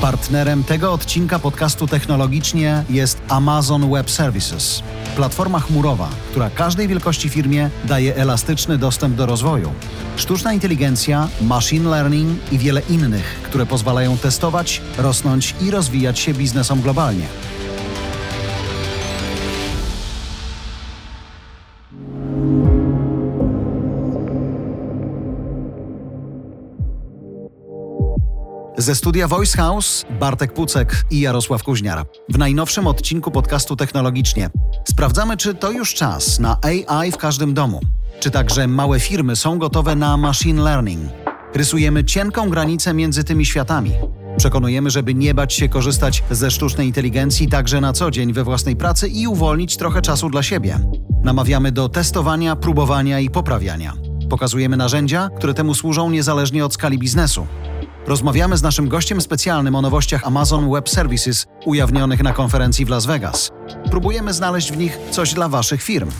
Partnerem tego odcinka podcastu technologicznie jest Amazon Web Services, platforma chmurowa, która każdej wielkości firmie daje elastyczny dostęp do rozwoju. Sztuczna inteligencja, machine learning i wiele innych, które pozwalają testować, rosnąć i rozwijać się biznesom globalnie. Ze studia Voice House Bartek Pucek i Jarosław Kuźniar. W najnowszym odcinku podcastu Technologicznie sprawdzamy, czy to już czas na AI w każdym domu. Czy także małe firmy są gotowe na machine learning. Rysujemy cienką granicę między tymi światami. Przekonujemy, żeby nie bać się korzystać ze sztucznej inteligencji także na co dzień we własnej pracy i uwolnić trochę czasu dla siebie. Namawiamy do testowania, próbowania i poprawiania. Pokazujemy narzędzia, które temu służą niezależnie od skali biznesu. Rozmawiamy z naszym gościem specjalnym o nowościach Amazon Web Services ujawnionych na konferencji w Las Vegas. Próbujemy znaleźć w nich coś dla Waszych firm.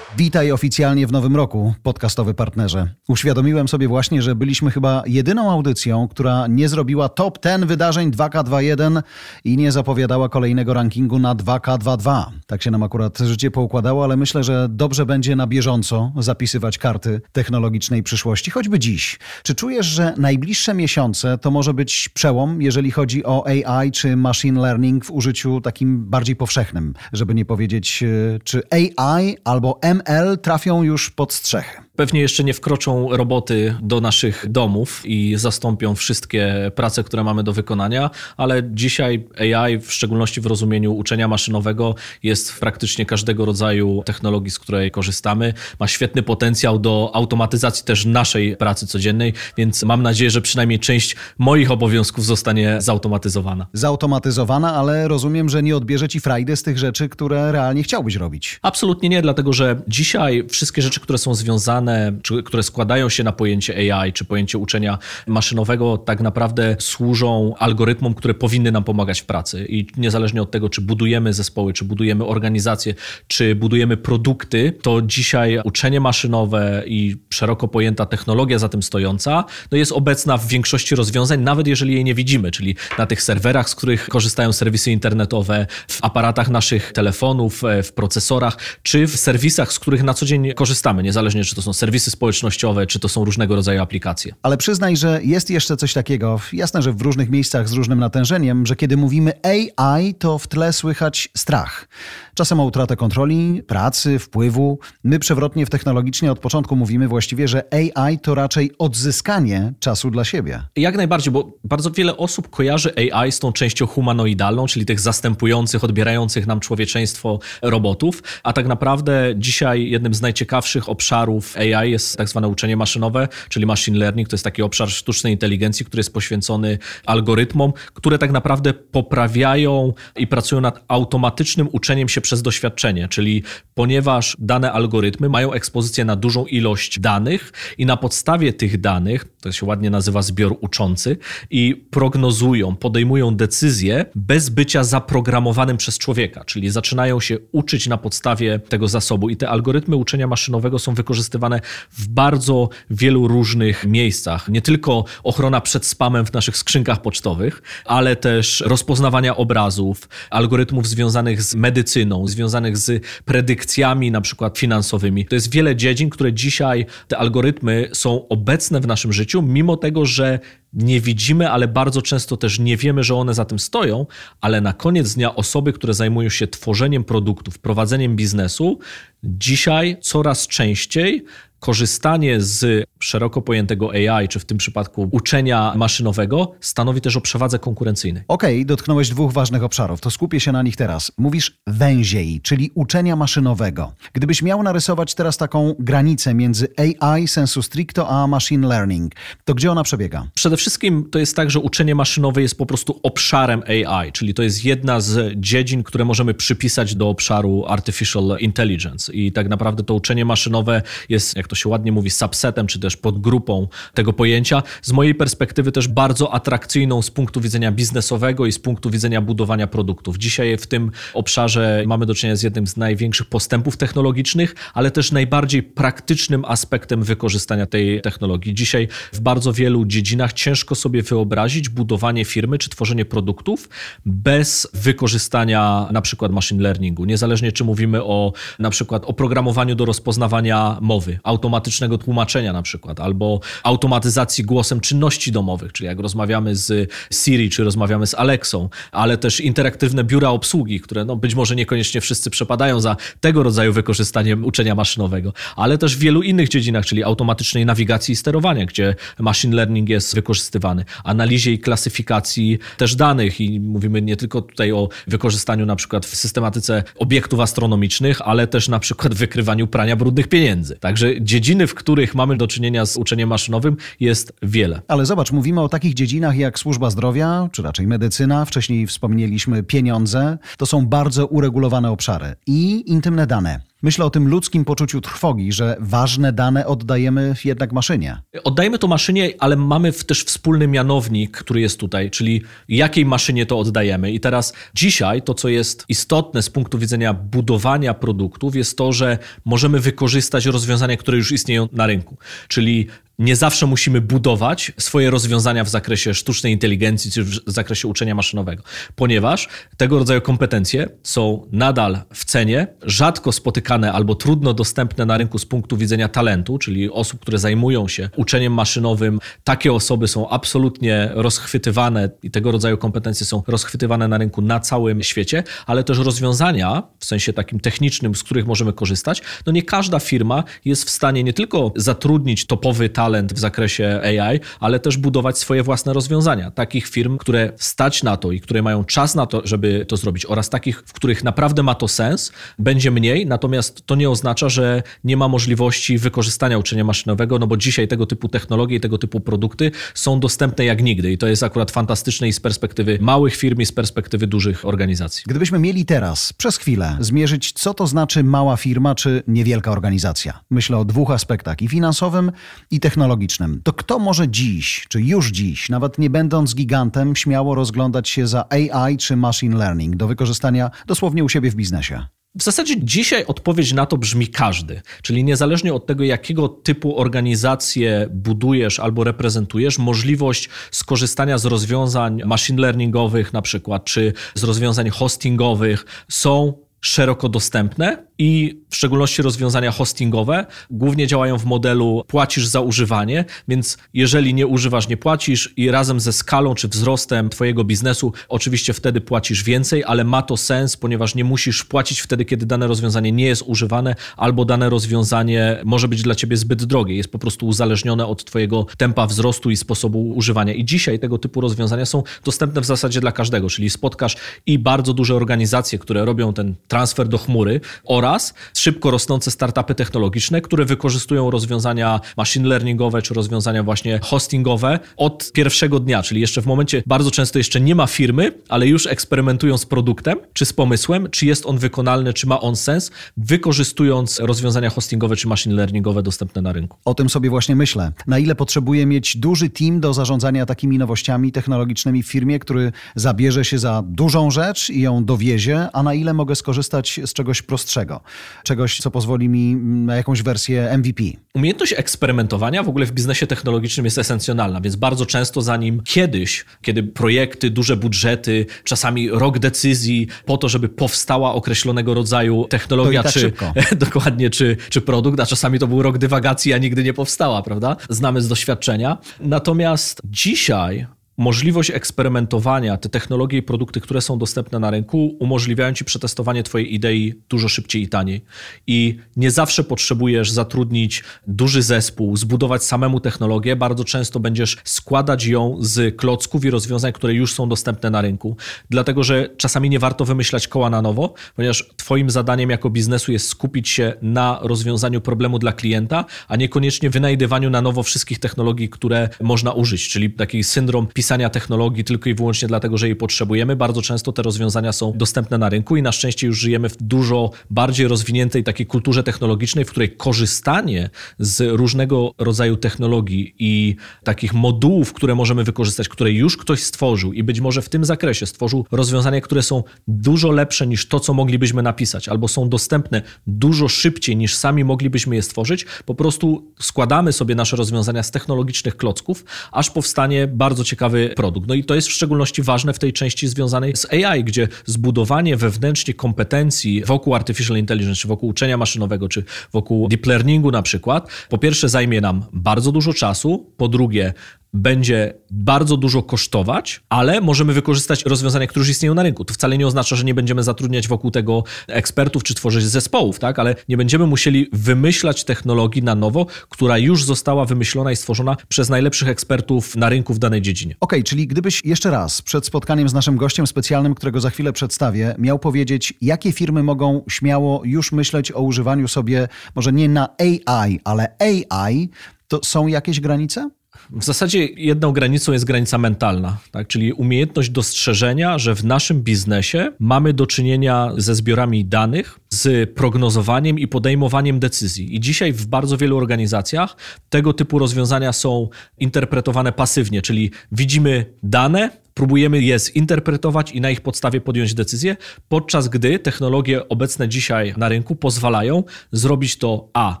Witaj oficjalnie w nowym roku, podcastowy partnerze. Uświadomiłem sobie właśnie, że byliśmy chyba jedyną audycją, która nie zrobiła top 10 wydarzeń 2K21 i nie zapowiadała kolejnego rankingu na 2K22. Tak się nam akurat życie poukładało, ale myślę, że dobrze będzie na bieżąco zapisywać karty technologicznej przyszłości, choćby dziś. Czy czujesz, że najbliższe miesiące to może być przełom, jeżeli chodzi o AI czy machine learning w użyciu takim bardziej powszechnym, żeby nie powiedzieć, e, czy AI albo ML L trafią już pod strzechy. Pewnie jeszcze nie wkroczą roboty do naszych domów i zastąpią wszystkie prace, które mamy do wykonania, ale dzisiaj AI, w szczególności w rozumieniu uczenia maszynowego, jest w praktycznie każdego rodzaju technologii, z której korzystamy. Ma świetny potencjał do automatyzacji też naszej pracy codziennej, więc mam nadzieję, że przynajmniej część moich obowiązków zostanie zautomatyzowana. Zautomatyzowana, ale rozumiem, że nie odbierze ci frajdy z tych rzeczy, które realnie chciałbyś robić. Absolutnie nie, dlatego że dzisiaj wszystkie rzeczy, które są związane czy, które składają się na pojęcie AI, czy pojęcie uczenia maszynowego, tak naprawdę służą algorytmom, które powinny nam pomagać w pracy. I niezależnie od tego, czy budujemy zespoły, czy budujemy organizacje, czy budujemy produkty, to dzisiaj uczenie maszynowe i szeroko pojęta technologia za tym stojąca no jest obecna w większości rozwiązań, nawet jeżeli jej nie widzimy, czyli na tych serwerach, z których korzystają serwisy internetowe, w aparatach naszych telefonów, w procesorach, czy w serwisach, z których na co dzień korzystamy, niezależnie czy to są serwisy społecznościowe, czy to są różnego rodzaju aplikacje. Ale przyznaj, że jest jeszcze coś takiego, jasne, że w różnych miejscach z różnym natężeniem, że kiedy mówimy AI, to w tle słychać strach. Czasem o utratę kontroli, pracy, wpływu. My przewrotnie w technologicznie od początku mówimy właściwie, że AI to raczej odzyskanie czasu dla siebie. Jak najbardziej, bo bardzo wiele osób kojarzy AI z tą częścią humanoidalną, czyli tych zastępujących, odbierających nam człowieczeństwo robotów, a tak naprawdę dzisiaj jednym z najciekawszych obszarów AI jest tak zwane uczenie maszynowe, czyli machine learning. To jest taki obszar sztucznej inteligencji, który jest poświęcony algorytmom, które tak naprawdę poprawiają i pracują nad automatycznym uczeniem się przez doświadczenie. Czyli ponieważ dane algorytmy mają ekspozycję na dużą ilość danych i na podstawie tych danych, to się ładnie nazywa zbiór uczący, i prognozują, podejmują decyzje bez bycia zaprogramowanym przez człowieka, czyli zaczynają się uczyć na podstawie tego zasobu. I te algorytmy uczenia maszynowego są wykorzystywane w bardzo wielu różnych miejscach. Nie tylko ochrona przed spamem w naszych skrzynkach pocztowych, ale też rozpoznawania obrazów, algorytmów związanych z medycyną, związanych z predykcjami na przykład finansowymi. To jest wiele dziedzin, które dzisiaj te algorytmy są obecne w naszym życiu, mimo tego, że nie widzimy, ale bardzo często też nie wiemy, że one za tym stoją, ale na koniec dnia osoby, które zajmują się tworzeniem produktów, prowadzeniem biznesu, dzisiaj coraz częściej korzystanie z szeroko pojętego AI, czy w tym przypadku uczenia maszynowego, stanowi też o przewadze konkurencyjnej. Okej, okay, dotknąłeś dwóch ważnych obszarów, to skupię się na nich teraz. Mówisz węziej, czyli uczenia maszynowego. Gdybyś miał narysować teraz taką granicę między AI sensu stricto a machine learning, to gdzie ona przebiega? Przede wszystkim to jest tak, że uczenie maszynowe jest po prostu obszarem AI, czyli to jest jedna z dziedzin, które możemy przypisać do obszaru artificial intelligence. I tak naprawdę to uczenie maszynowe jest, jak to się ładnie mówi, subsetem, czy też podgrupą tego pojęcia. Z mojej perspektywy też bardzo atrakcyjną z punktu widzenia biznesowego i z punktu widzenia budowania produktów. Dzisiaj w tym obszarze mamy do czynienia z jednym z największych postępów technologicznych, ale też najbardziej praktycznym aspektem wykorzystania tej technologii. Dzisiaj w bardzo wielu dziedzinach ciężko sobie wyobrazić budowanie firmy czy tworzenie produktów bez wykorzystania na przykład machine learningu. Niezależnie czy mówimy o na przykład oprogramowaniu do rozpoznawania mowy, automatycznego tłumaczenia na przykład, albo automatyzacji głosem czynności domowych, czyli jak rozmawiamy z Siri, czy rozmawiamy z Alexą, ale też interaktywne biura obsługi, które no być może niekoniecznie wszyscy przepadają za tego rodzaju wykorzystaniem uczenia maszynowego, ale też w wielu innych dziedzinach, czyli automatycznej nawigacji i sterowania, gdzie machine learning jest wykorzystywany, analizie i klasyfikacji też danych i mówimy nie tylko tutaj o wykorzystaniu na przykład w systematyce obiektów astronomicznych, ale też na przykład wykrywaniu prania brudnych pieniędzy. Także dziedziny, w których mamy do czynienia z uczeniem maszynowym jest wiele. Ale zobacz, mówimy o takich dziedzinach jak służba zdrowia, czy raczej medycyna, wcześniej wspomnieliśmy pieniądze. To są bardzo uregulowane obszary i intymne dane. Myślę o tym ludzkim poczuciu trwogi, że ważne dane oddajemy jednak maszynie. Oddajemy to maszynie, ale mamy też wspólny mianownik, który jest tutaj, czyli jakiej maszynie to oddajemy. I teraz dzisiaj to, co jest istotne z punktu widzenia budowania produktów, jest to, że możemy wykorzystać rozwiązania, które już istnieją na rynku. Czyli nie zawsze musimy budować swoje rozwiązania w zakresie sztucznej inteligencji czy w zakresie uczenia maszynowego, ponieważ tego rodzaju kompetencje są nadal w cenie, rzadko spotykane albo trudno dostępne na rynku z punktu widzenia talentu, czyli osób, które zajmują się uczeniem maszynowym. Takie osoby są absolutnie rozchwytywane i tego rodzaju kompetencje są rozchwytywane na rynku na całym świecie, ale też rozwiązania w sensie takim technicznym, z których możemy korzystać. No nie każda firma jest w stanie nie tylko zatrudnić topowy talent, talent w zakresie AI, ale też budować swoje własne rozwiązania. Takich firm, które stać na to i które mają czas na to, żeby to zrobić, oraz takich, w których naprawdę ma to sens, będzie mniej. Natomiast to nie oznacza, że nie ma możliwości wykorzystania uczenia maszynowego, no bo dzisiaj tego typu technologie i tego typu produkty są dostępne jak nigdy. I to jest akurat fantastyczne i z perspektywy małych firm, i z perspektywy dużych organizacji. Gdybyśmy mieli teraz, przez chwilę, zmierzyć, co to znaczy mała firma czy niewielka organizacja. Myślę o dwóch aspektach: i finansowym, i technologicznym technologicznym, to kto może dziś, czy już dziś, nawet nie będąc gigantem, śmiało rozglądać się za AI czy machine learning do wykorzystania dosłownie u siebie w biznesie? W zasadzie dzisiaj odpowiedź na to brzmi każdy, czyli niezależnie od tego, jakiego typu organizację budujesz albo reprezentujesz, możliwość skorzystania z rozwiązań machine learningowych, na przykład, czy z rozwiązań hostingowych są szeroko dostępne i w szczególności rozwiązania hostingowe głównie działają w modelu płacisz za używanie, więc jeżeli nie używasz, nie płacisz i razem ze skalą czy wzrostem twojego biznesu oczywiście wtedy płacisz więcej, ale ma to sens, ponieważ nie musisz płacić wtedy, kiedy dane rozwiązanie nie jest używane albo dane rozwiązanie może być dla ciebie zbyt drogie, jest po prostu uzależnione od twojego tempa wzrostu i sposobu używania. I dzisiaj tego typu rozwiązania są dostępne w zasadzie dla każdego, czyli spotkasz i bardzo duże organizacje, które robią ten transfer do chmury oraz szybko rosnące startupy technologiczne, które wykorzystują rozwiązania machine learningowe czy rozwiązania właśnie hostingowe od pierwszego dnia, czyli jeszcze w momencie bardzo często jeszcze nie ma firmy, ale już eksperymentują z produktem czy z pomysłem, czy jest on wykonalny, czy ma on sens, wykorzystując rozwiązania hostingowe czy machine learningowe dostępne na rynku. O tym sobie właśnie myślę. Na ile potrzebuję mieć duży team do zarządzania takimi nowościami technologicznymi w firmie, który zabierze się za dużą rzecz i ją dowiezie, a na ile mogę skorzystać z czegoś prostszego? Czegoś, co pozwoli mi na jakąś wersję MVP. Umiejętność eksperymentowania w ogóle w biznesie technologicznym jest esencjonalna, więc bardzo często zanim kiedyś, kiedy projekty, duże budżety, czasami rok decyzji po to, żeby powstała określonego rodzaju technologia, tak czy dokładnie, czy, czy produkt, a czasami to był rok dywagacji, a nigdy nie powstała, prawda? Znamy z doświadczenia. Natomiast dzisiaj możliwość eksperymentowania, te technologie i produkty, które są dostępne na rynku, umożliwiają ci przetestowanie twojej idei dużo szybciej i taniej. I nie zawsze potrzebujesz zatrudnić duży zespół, zbudować samemu technologię. Bardzo często będziesz składać ją z klocków i rozwiązań, które już są dostępne na rynku. Dlatego, że czasami nie warto wymyślać koła na nowo, ponieważ twoim zadaniem jako biznesu jest skupić się na rozwiązaniu problemu dla klienta, a niekoniecznie wynajdywaniu na nowo wszystkich technologii, które można użyć, czyli taki syndrom pisania technologii tylko i wyłącznie dlatego, że jej potrzebujemy. Bardzo często te rozwiązania są dostępne na rynku i na szczęście już żyjemy w dużo bardziej rozwiniętej takiej kulturze technologicznej, w której korzystanie z różnego rodzaju technologii i takich modułów, które możemy wykorzystać, które już ktoś stworzył i być może w tym zakresie stworzył rozwiązania, które są dużo lepsze niż to, co moglibyśmy napisać, albo są dostępne dużo szybciej niż sami moglibyśmy je stworzyć, po prostu składamy sobie nasze rozwiązania z technologicznych klocków, aż powstanie bardzo ciekawy produkt. No i to jest w szczególności ważne w tej części związanej z AI, gdzie zbudowanie wewnętrznie kompetencji wokół artificial intelligence, wokół uczenia maszynowego, czy wokół deep learningu na przykład, po pierwsze zajmie nam bardzo dużo czasu, po drugie będzie bardzo dużo kosztować, ale możemy wykorzystać rozwiązania, które już istnieją na rynku. To wcale nie oznacza, że nie będziemy zatrudniać wokół tego ekspertów czy tworzyć zespołów, tak? ale nie będziemy musieli wymyślać technologii na nowo, która już została wymyślona i stworzona przez najlepszych ekspertów na rynku w danej dziedzinie. Okej, okay, czyli gdybyś jeszcze raz przed spotkaniem z naszym gościem specjalnym, którego za chwilę przedstawię, miał powiedzieć, jakie firmy mogą śmiało już myśleć o używaniu sobie, może nie na AI, ale AI, to są jakieś granice? W zasadzie jedną granicą jest granica mentalna, tak? czyli umiejętność dostrzeżenia, że w naszym biznesie mamy do czynienia ze zbiorami danych, z prognozowaniem i podejmowaniem decyzji. I dzisiaj w bardzo wielu organizacjach tego typu rozwiązania są interpretowane pasywnie, czyli widzimy dane, próbujemy je zinterpretować i na ich podstawie podjąć decyzję, podczas gdy technologie obecne dzisiaj na rynku pozwalają zrobić to A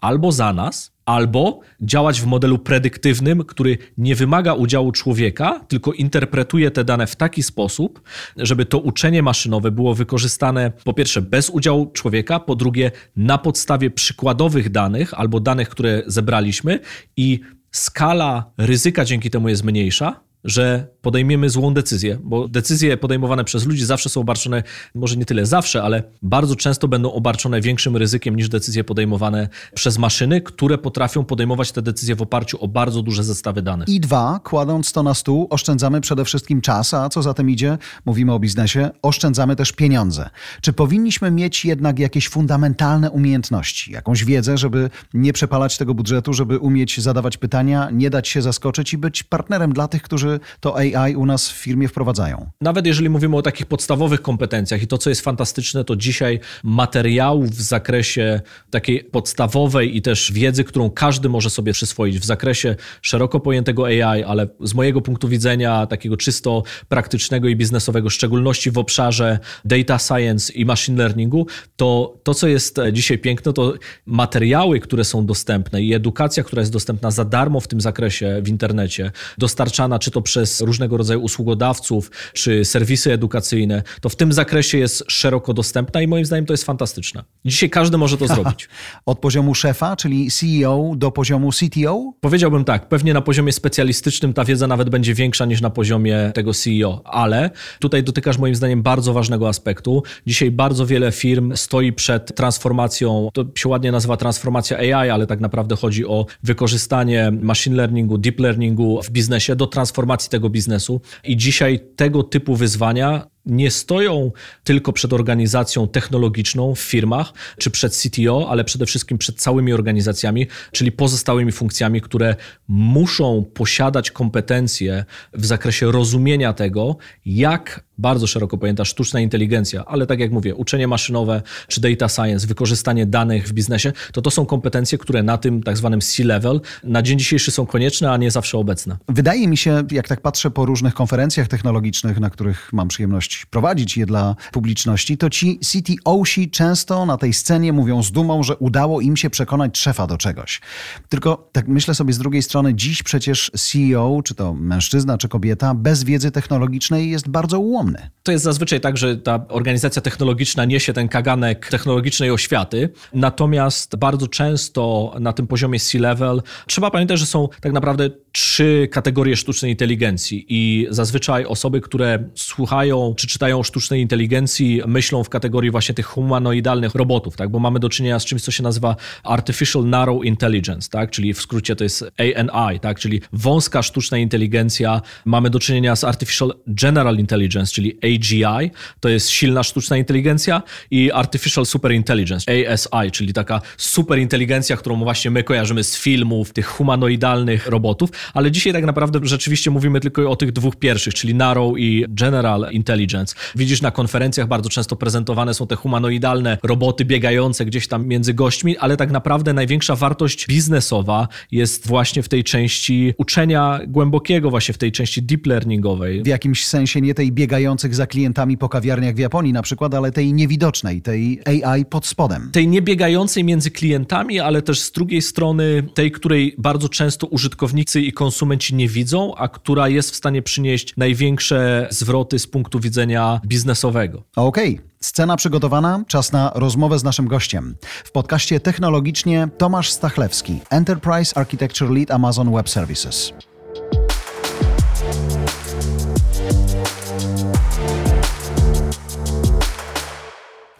albo za nas, albo działać w modelu predyktywnym, który nie wymaga udziału człowieka, tylko interpretuje te dane w taki sposób, żeby to uczenie maszynowe było wykorzystane po pierwsze bez udziału człowieka, po drugie na podstawie przykładowych danych albo danych, które zebraliśmy i skala ryzyka dzięki temu jest mniejsza, że podejmiemy złą decyzję, bo decyzje podejmowane przez ludzi zawsze są obarczone, może nie tyle zawsze, ale bardzo często będą obarczone większym ryzykiem niż decyzje podejmowane przez maszyny, które potrafią podejmować te decyzje w oparciu o bardzo duże zestawy danych. I dwa, kładąc to na stół, oszczędzamy przede wszystkim czas, a co za tym idzie, mówimy o biznesie, oszczędzamy też pieniądze. Czy powinniśmy mieć jednak jakieś fundamentalne umiejętności, jakąś wiedzę, żeby nie przepalać tego budżetu, żeby umieć zadawać pytania, nie dać się zaskoczyć i być partnerem dla tych, którzy to AI u nas w firmie wprowadzają. Nawet jeżeli mówimy o takich podstawowych kompetencjach i to, co jest fantastyczne, to dzisiaj materiałów w zakresie takiej podstawowej i też wiedzy, którą każdy może sobie przyswoić w zakresie szeroko pojętego AI, ale z mojego punktu widzenia takiego czysto praktycznego i biznesowego, w szczególności w obszarze data science i machine learningu, to to, co jest dzisiaj piękne, to materiały, które są dostępne i edukacja, która jest dostępna za darmo w tym zakresie w internecie, dostarczana czy to przez różnego rodzaju usługodawców czy serwisy edukacyjne, to w tym zakresie jest szeroko dostępna i moim zdaniem to jest fantastyczne. Dzisiaj każdy może to zrobić. Od poziomu szefa, czyli CEO, do poziomu CTO? Powiedziałbym tak, pewnie na poziomie specjalistycznym ta wiedza nawet będzie większa niż na poziomie tego CEO, ale tutaj dotykasz moim zdaniem bardzo ważnego aspektu. Dzisiaj bardzo wiele firm stoi przed transformacją, to się ładnie nazywa transformacja AI, ale tak naprawdę chodzi o wykorzystanie machine learningu, deep learningu w biznesie do transformacji tego biznesu. I dzisiaj tego typu wyzwania nie stoją tylko przed organizacją technologiczną w firmach czy przed CTO, ale przede wszystkim przed całymi organizacjami, czyli pozostałymi funkcjami, które muszą posiadać kompetencje w zakresie rozumienia tego, jak bardzo szeroko pojęta sztuczna inteligencja, ale tak jak mówię, uczenie maszynowe czy data science, wykorzystanie danych w biznesie, to to są kompetencje, które na tym tak zwanym C-level na dzień dzisiejszy są konieczne, a nie zawsze obecne. Wydaje mi się, jak tak patrzę po różnych konferencjach technologicznych, na których mam przyjemność prowadzić je dla publiczności, to ci CTO-si często na tej scenie mówią z dumą, że udało im się przekonać szefa do czegoś. Tylko tak myślę sobie z drugiej strony, dziś przecież CEO, czy to mężczyzna, czy kobieta, bez wiedzy technologicznej jest bardzo ułomny. To jest zazwyczaj tak, że ta organizacja technologiczna niesie ten kaganek technologicznej oświaty, natomiast bardzo często na tym poziomie C-level trzeba pamiętać, że są tak naprawdę trzy kategorie sztucznej inteligencji i zazwyczaj osoby, które słuchają czy czytają sztucznej inteligencji, myślą w kategorii właśnie tych humanoidalnych robotów, tak? bo mamy do czynienia z czymś, co się nazywa Artificial Narrow Intelligence, tak? czyli w skrócie to jest ANI, tak? czyli wąska sztuczna inteligencja. Mamy do czynienia z Artificial General Intelligence, czyli AGI, to jest silna sztuczna inteligencja i Artificial Super Intelligence, ASI, czyli taka super inteligencja, którą właśnie my kojarzymy z filmów, tych humanoidalnych robotów. ale dzisiaj tak naprawdę rzeczywiście mówimy tylko o tych dwóch pierwszych, czyli Narrow i General Intelligence. Widzisz na konferencjach bardzo często prezentowane są te humanoidalne roboty biegające gdzieś tam między gośćmi, ale tak naprawdę największa wartość biznesowa jest właśnie w tej części uczenia głębokiego, właśnie w tej części deep learningowej. W jakimś sensie nie tej za klientami po kawiarniach w Japonii na przykład, ale tej niewidocznej, tej AI pod spodem. Tej niebiegającej między klientami, ale też z drugiej strony tej, której bardzo często użytkownicy i konsumenci nie widzą, a która jest w stanie przynieść największe zwroty z punktu widzenia biznesowego. Okej. Okay. Scena przygotowana, czas na rozmowę z naszym gościem. W podcaście technologicznie Tomasz Stachlewski, Enterprise Architecture Lead Amazon Web Services.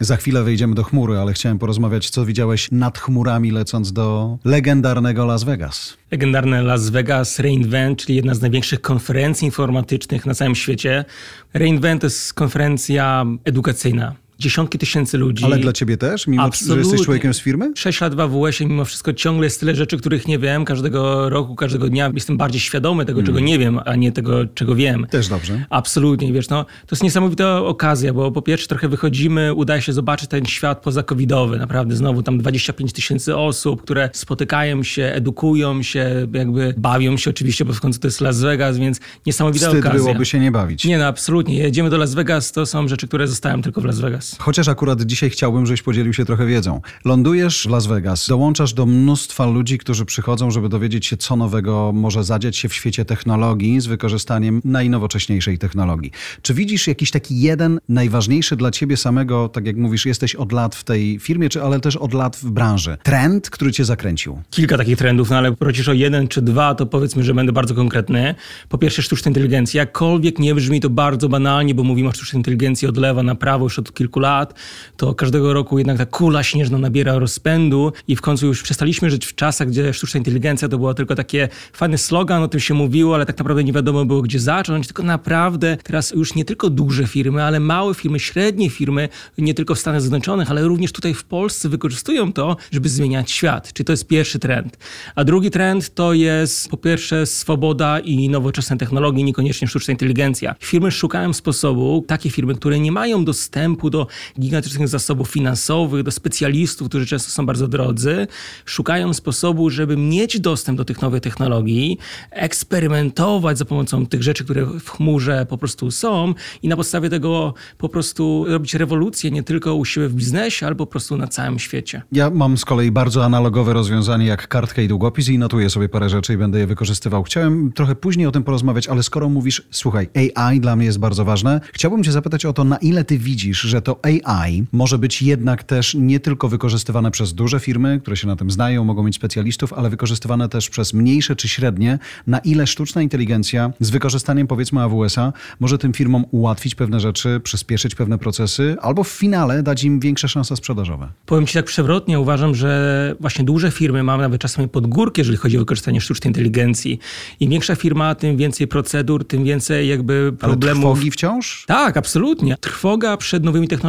Za chwilę wejdziemy do chmury, ale chciałem porozmawiać, co widziałeś nad chmurami, lecąc do legendarnego Las Vegas. Legendarne Las Vegas Reinvent, czyli jedna z największych konferencji informatycznych na całym świecie. Reinvent to jest konferencja edukacyjna dziesiątki tysięcy ludzi. Ale dla ciebie też? Mimo, Absolutnie. że jesteś człowiekiem z firmy? Sześć lat w AWS-ie, mimo wszystko ciągle jest tyle rzeczy, których nie wiem. Każdego roku, każdego dnia jestem bardziej świadomy tego, mm. czego nie wiem, a nie tego, czego wiem. Też dobrze. Absolutnie, wiesz, no, to jest niesamowita okazja, bo po pierwsze trochę wychodzimy, udaje się zobaczyć ten świat pozakowidowy. Naprawdę znowu tam 25 tysięcy osób, które spotykają się, edukują się, jakby bawią się oczywiście, bo w końcu to jest Las Vegas, więc niesamowita Wstyd okazja. byłoby się nie bawić. Nie, no absolutnie. Jedziemy do Las Vegas, to są rzeczy, które zostają tylko w Las Vegas. Chociaż akurat dzisiaj chciałbym, żebyś podzielił się trochę wiedzą. Lądujesz w Las Vegas, dołączasz do mnóstwa ludzi, którzy przychodzą, żeby dowiedzieć się, co nowego może zadziać się w świecie technologii z wykorzystaniem najnowocześniejszej technologii. Czy widzisz jakiś taki jeden najważniejszy dla ciebie samego, tak jak mówisz, jesteś od lat w tej firmie, czy ale też od lat w branży, trend, który cię zakręcił? Kilka takich trendów, no ale prosisz o jeden czy dwa, to powiedzmy, że będę bardzo konkretny. Po pierwsze sztuczna inteligencja. Jakkolwiek nie brzmi to bardzo banalnie, bo mówimy o sztucznej inteligencji od lewa na prawo już od kilku lat, to każdego roku jednak ta kula śnieżna nabiera rozpędu i w końcu już przestaliśmy żyć w czasach, gdzie sztuczna inteligencja to było tylko takie fajny slogan, o tym się mówiło, ale tak naprawdę nie wiadomo było gdzie zacząć, tylko naprawdę teraz już nie tylko duże firmy, ale małe firmy, średnie firmy, nie tylko w Stanach Zjednoczonych, ale również tutaj w Polsce wykorzystują to, żeby zmieniać świat. Czyli to jest pierwszy trend. A drugi trend to jest po pierwsze swoboda i nowoczesne technologie, niekoniecznie sztuczna inteligencja. Firmy szukają sposobu, takie firmy, które nie mają dostępu do gigantycznych zasobów finansowych, do specjalistów, którzy często są bardzo drodzy, szukają sposobu, żeby mieć dostęp do tych nowych technologii, eksperymentować za pomocą tych rzeczy, które w chmurze po prostu są i na podstawie tego po prostu robić rewolucję nie tylko u siebie w biznesie, ale po prostu na całym świecie. Ja mam z kolei bardzo analogowe rozwiązanie jak kartka i długopis i notuję sobie parę rzeczy i będę je wykorzystywał. Chciałem trochę później o tym porozmawiać, ale skoro mówisz, słuchaj, AI dla mnie jest bardzo ważne, chciałbym cię zapytać o to, na ile ty widzisz, że to AI może być jednak też nie tylko wykorzystywane przez duże firmy, które się na tym znają, mogą mieć specjalistów, ale wykorzystywane też przez mniejsze czy średnie, na ile sztuczna inteligencja z wykorzystaniem powiedzmy AWS-a może tym firmom ułatwić pewne rzeczy, przyspieszyć pewne procesy, albo w finale dać im większe szanse sprzedażowe. Powiem Ci tak przewrotnie, uważam, że właśnie duże firmy mamy nawet czasami podgórki, jeżeli chodzi o wykorzystanie sztucznej inteligencji. Im większa firma, tym więcej procedur, tym więcej jakby problemów. Ale trwogi wciąż? Tak, absolutnie. Trwoga przed nowymi technologiami,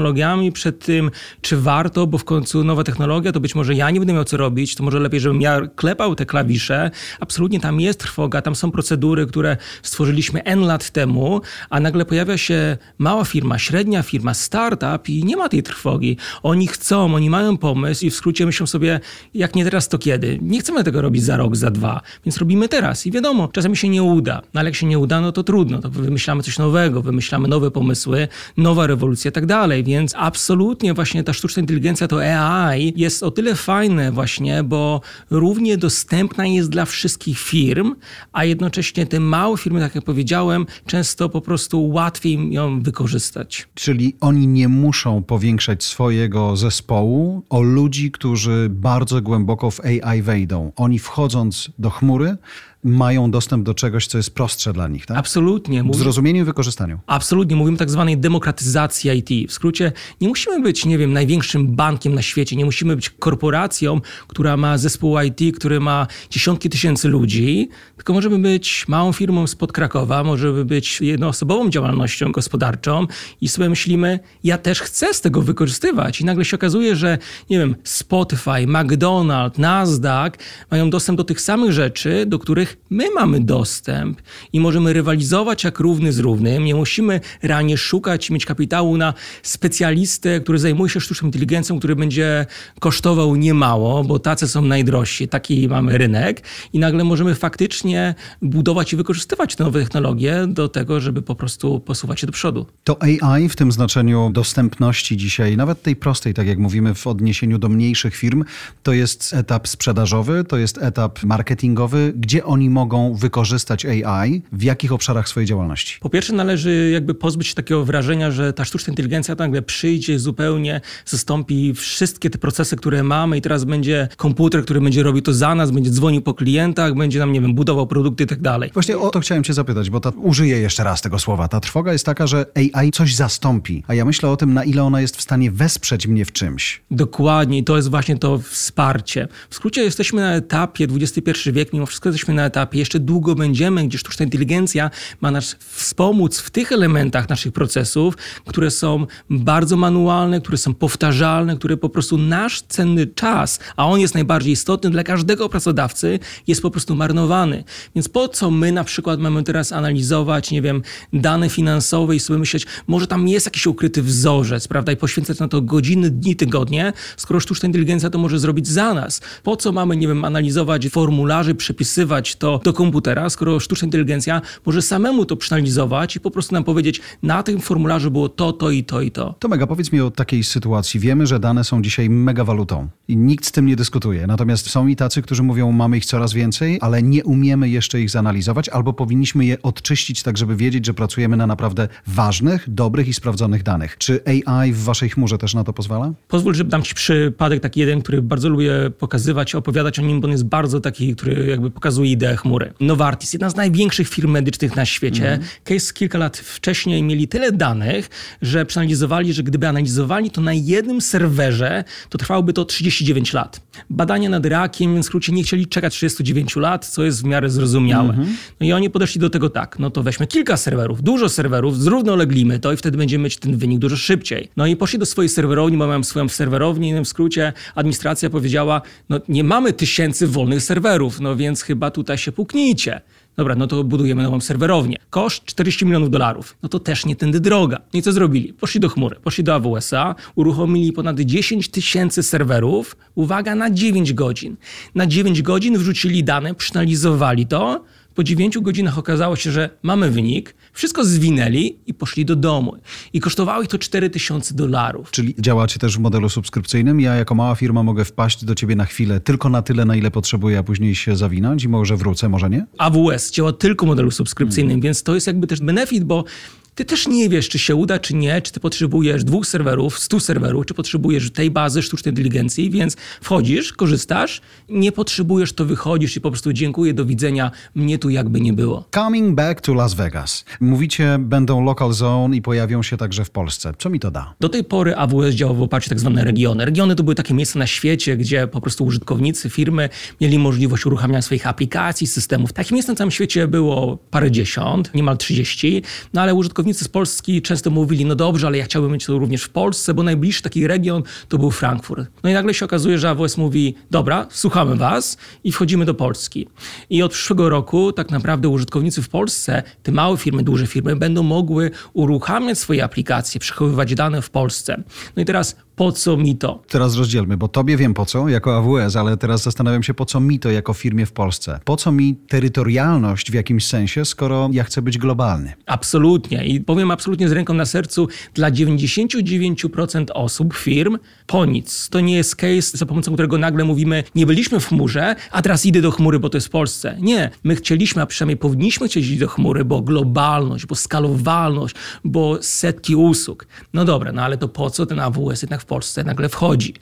przed tym, czy warto, bo w końcu nowa technologia, to być może ja nie będę miał co robić, to może lepiej, żebym ja klepał te klawisze. Absolutnie tam jest trwoga, tam są procedury, które stworzyliśmy N lat temu, a nagle pojawia się mała firma, średnia firma, startup i nie ma tej trwogi. Oni chcą, oni mają pomysł i w skrócie myślą sobie, jak nie teraz, to kiedy? Nie chcemy tego robić za rok, za dwa, więc robimy teraz. I wiadomo, czasami się nie uda, no ale jak się nie uda, no to trudno, to wymyślamy coś nowego, wymyślamy nowe pomysły, nowa rewolucja i tak dalej, więc absolutnie właśnie ta sztuczna inteligencja, to AI jest o tyle fajne właśnie, bo równie dostępna jest dla wszystkich firm, a jednocześnie te małe firmy, tak jak powiedziałem, często po prostu łatwiej ją wykorzystać. Czyli oni nie muszą powiększać swojego zespołu o ludzi, którzy bardzo głęboko w AI wejdą. Oni wchodząc do chmury, mają dostęp do czegoś, co jest prostsze dla nich, tak? Absolutnie. W zrozumieniu i wykorzystaniu. Absolutnie. Mówimy tak zwanej demokratyzacji IT. W skrócie, nie musimy być, nie wiem, największym bankiem na świecie, nie musimy być korporacją, która ma zespół IT, który ma dziesiątki tysięcy ludzi, tylko możemy być małą firmą spod Krakowa, możemy być jednoosobową działalnością gospodarczą i sobie myślimy, ja też chcę z tego wykorzystywać. I nagle się okazuje, że, nie wiem, Spotify, McDonald's, Nasdaq mają dostęp do tych samych rzeczy, do których których my mamy dostęp i możemy rywalizować jak równy z równym. Nie musimy realnie szukać mieć kapitału na specjalistę, który zajmuje się sztuczną inteligencją, który będzie kosztował niemało, bo tacy są najdrożsi. Taki mamy rynek i nagle możemy faktycznie budować i wykorzystywać te nowe technologie do tego, żeby po prostu posuwać się do przodu. To AI w tym znaczeniu dostępności dzisiaj, nawet tej prostej, tak jak mówimy w odniesieniu do mniejszych firm, to jest etap sprzedażowy, to jest etap marketingowy. Gdzie oni mogą wykorzystać AI? W jakich obszarach swojej działalności? Po pierwsze należy jakby pozbyć się takiego wrażenia, że ta sztuczna inteligencja nagle przyjdzie, zupełnie zastąpi wszystkie te procesy, które mamy i teraz będzie komputer, który będzie robił to za nas, będzie dzwonił po klientach, będzie nam, nie wiem, budował produkty i tak dalej. Właśnie o to chciałem cię zapytać, bo ta, użyję jeszcze raz tego słowa. Ta trwoga jest taka, że AI coś zastąpi, a ja myślę o tym, na ile ona jest w stanie wesprzeć mnie w czymś. Dokładnie, i to jest właśnie to wsparcie. W skrócie jesteśmy na etapie, XXI wiek, mimo wszystko jesteśmy na etapie, jeszcze długo będziemy, gdzie sztuczna inteligencja ma nas wspomóc w tych elementach naszych procesów, które są bardzo manualne, które są powtarzalne, które po prostu nasz cenny czas, a on jest najbardziej istotny dla każdego pracodawcy, jest po prostu marnowany. Więc po co my na przykład mamy teraz analizować, nie wiem, dane finansowe i sobie myśleć, może tam jest jakiś ukryty wzorzec, prawda, i poświęcać na to godziny, dni, tygodnie, skoro sztuczna inteligencja to może zrobić za nas. Po co mamy, nie wiem, analizować formularze, przepisywać to do komputera, skoro sztuczna inteligencja może samemu to przeanalizować i po prostu nam powiedzieć, na tym formularzu było to, to i to i to. To mega, powiedz mi o takiej sytuacji. Wiemy, że dane są dzisiaj mega walutą i nikt z tym nie dyskutuje. Natomiast są i tacy, którzy mówią, mamy ich coraz więcej, ale nie umiemy jeszcze ich zanalizować albo powinniśmy je odczyścić tak, żeby wiedzieć, że pracujemy na naprawdę ważnych, dobrych i sprawdzonych danych. Czy AI w waszej chmurze też na to pozwala? Pozwól, że dam ci przypadek taki jeden, który bardzo lubię pokazywać, opowiadać o nim, bo on jest bardzo taki, który jakby pokazuje chmury. Novartis, jedna z największych firm medycznych na świecie. Case kilka lat wcześniej mieli tyle danych, że przeanalizowali, że gdyby analizowali to na jednym serwerze, to trwałoby to 39 lat. Badania nad rakiem, w skrócie, nie chcieli czekać 39 lat, co jest w miarę zrozumiałe. No i oni podeszli do tego tak, no to weźmy kilka serwerów, dużo serwerów, zrównoleglimy to i wtedy będziemy mieć ten wynik dużo szybciej. No i poszli do swojej serwerowni, bo mam swoją serwerownię, w skrócie administracja powiedziała, no nie mamy tysięcy wolnych serwerów, no więc chyba tutaj się puknijcie. Dobra, no to budujemy nową serwerownię. Koszt 40 milionów dolarów. No to też nie tędy droga. No i co zrobili? Poszli do chmury, poszli do AWS-a, uruchomili ponad 10 tysięcy serwerów, uwaga, na 9 godzin. Na 9 godzin wrzucili dane, przeanalizowali to, po 9 godzinach okazało się, że mamy wynik, wszystko zwinęli i poszli do domu. I kosztowało ich to 4000 dolarów. Czyli działacie też w modelu subskrypcyjnym? Ja jako mała firma mogę wpaść do ciebie na chwilę, tylko na tyle, na ile potrzebuję, a później się zawinąć i może wrócę, może nie? AWS działa tylko w modelu subskrypcyjnym, więc to jest jakby też benefit, bo ty też nie wiesz, czy się uda, czy nie, czy ty potrzebujesz dwóch serwerów, stu serwerów, czy potrzebujesz tej bazy sztucznej inteligencji, więc wchodzisz, korzystasz, nie potrzebujesz, to wychodzisz i po prostu dziękuję, do widzenia, mnie tu jakby nie było. Coming back to Las Vegas. Mówicie, będą local zone i pojawią się także w Polsce. Co mi to da? Do tej pory AWS działał w oparciu o tak zwane regiony. Regiony to były takie miejsca na świecie, gdzie po prostu użytkownicy, firmy mieli możliwość uruchamiania swoich aplikacji, systemów. Takich miejsc na całym świecie było parędziesiąt, niemal 30, no ale użytkownicy z Polski często mówili, no dobrze, ale ja chciałbym mieć to również w Polsce, bo najbliższy taki region to był Frankfurt. No i nagle się okazuje, że AWS mówi, dobra, słuchamy was i wchodzimy do Polski. I od przyszłego roku tak naprawdę użytkownicy w Polsce, te małe firmy, duże firmy, będą mogły uruchamiać swoje aplikacje, przechowywać dane w Polsce. No i teraz po co mi to? Teraz rozdzielmy, bo tobie wiem po co, jako AWS, ale teraz zastanawiam się, po co mi to jako firmie w Polsce. Po co mi terytorialność w jakimś sensie, skoro ja chcę być globalny? Absolutnie. I powiem absolutnie z ręką na sercu, dla 99% osób, firm, po nic. To nie jest case, za pomocą którego nagle mówimy, nie byliśmy w chmurze, a teraz idę do chmury, bo to jest w Polsce. Nie. My chcieliśmy, a przynajmniej powinniśmy chcieć iść do chmury, bo globalność, bo skalowalność, bo setki usług. No dobra, no ale to po co ten AWS jednak w Polsce nagle wchodzi?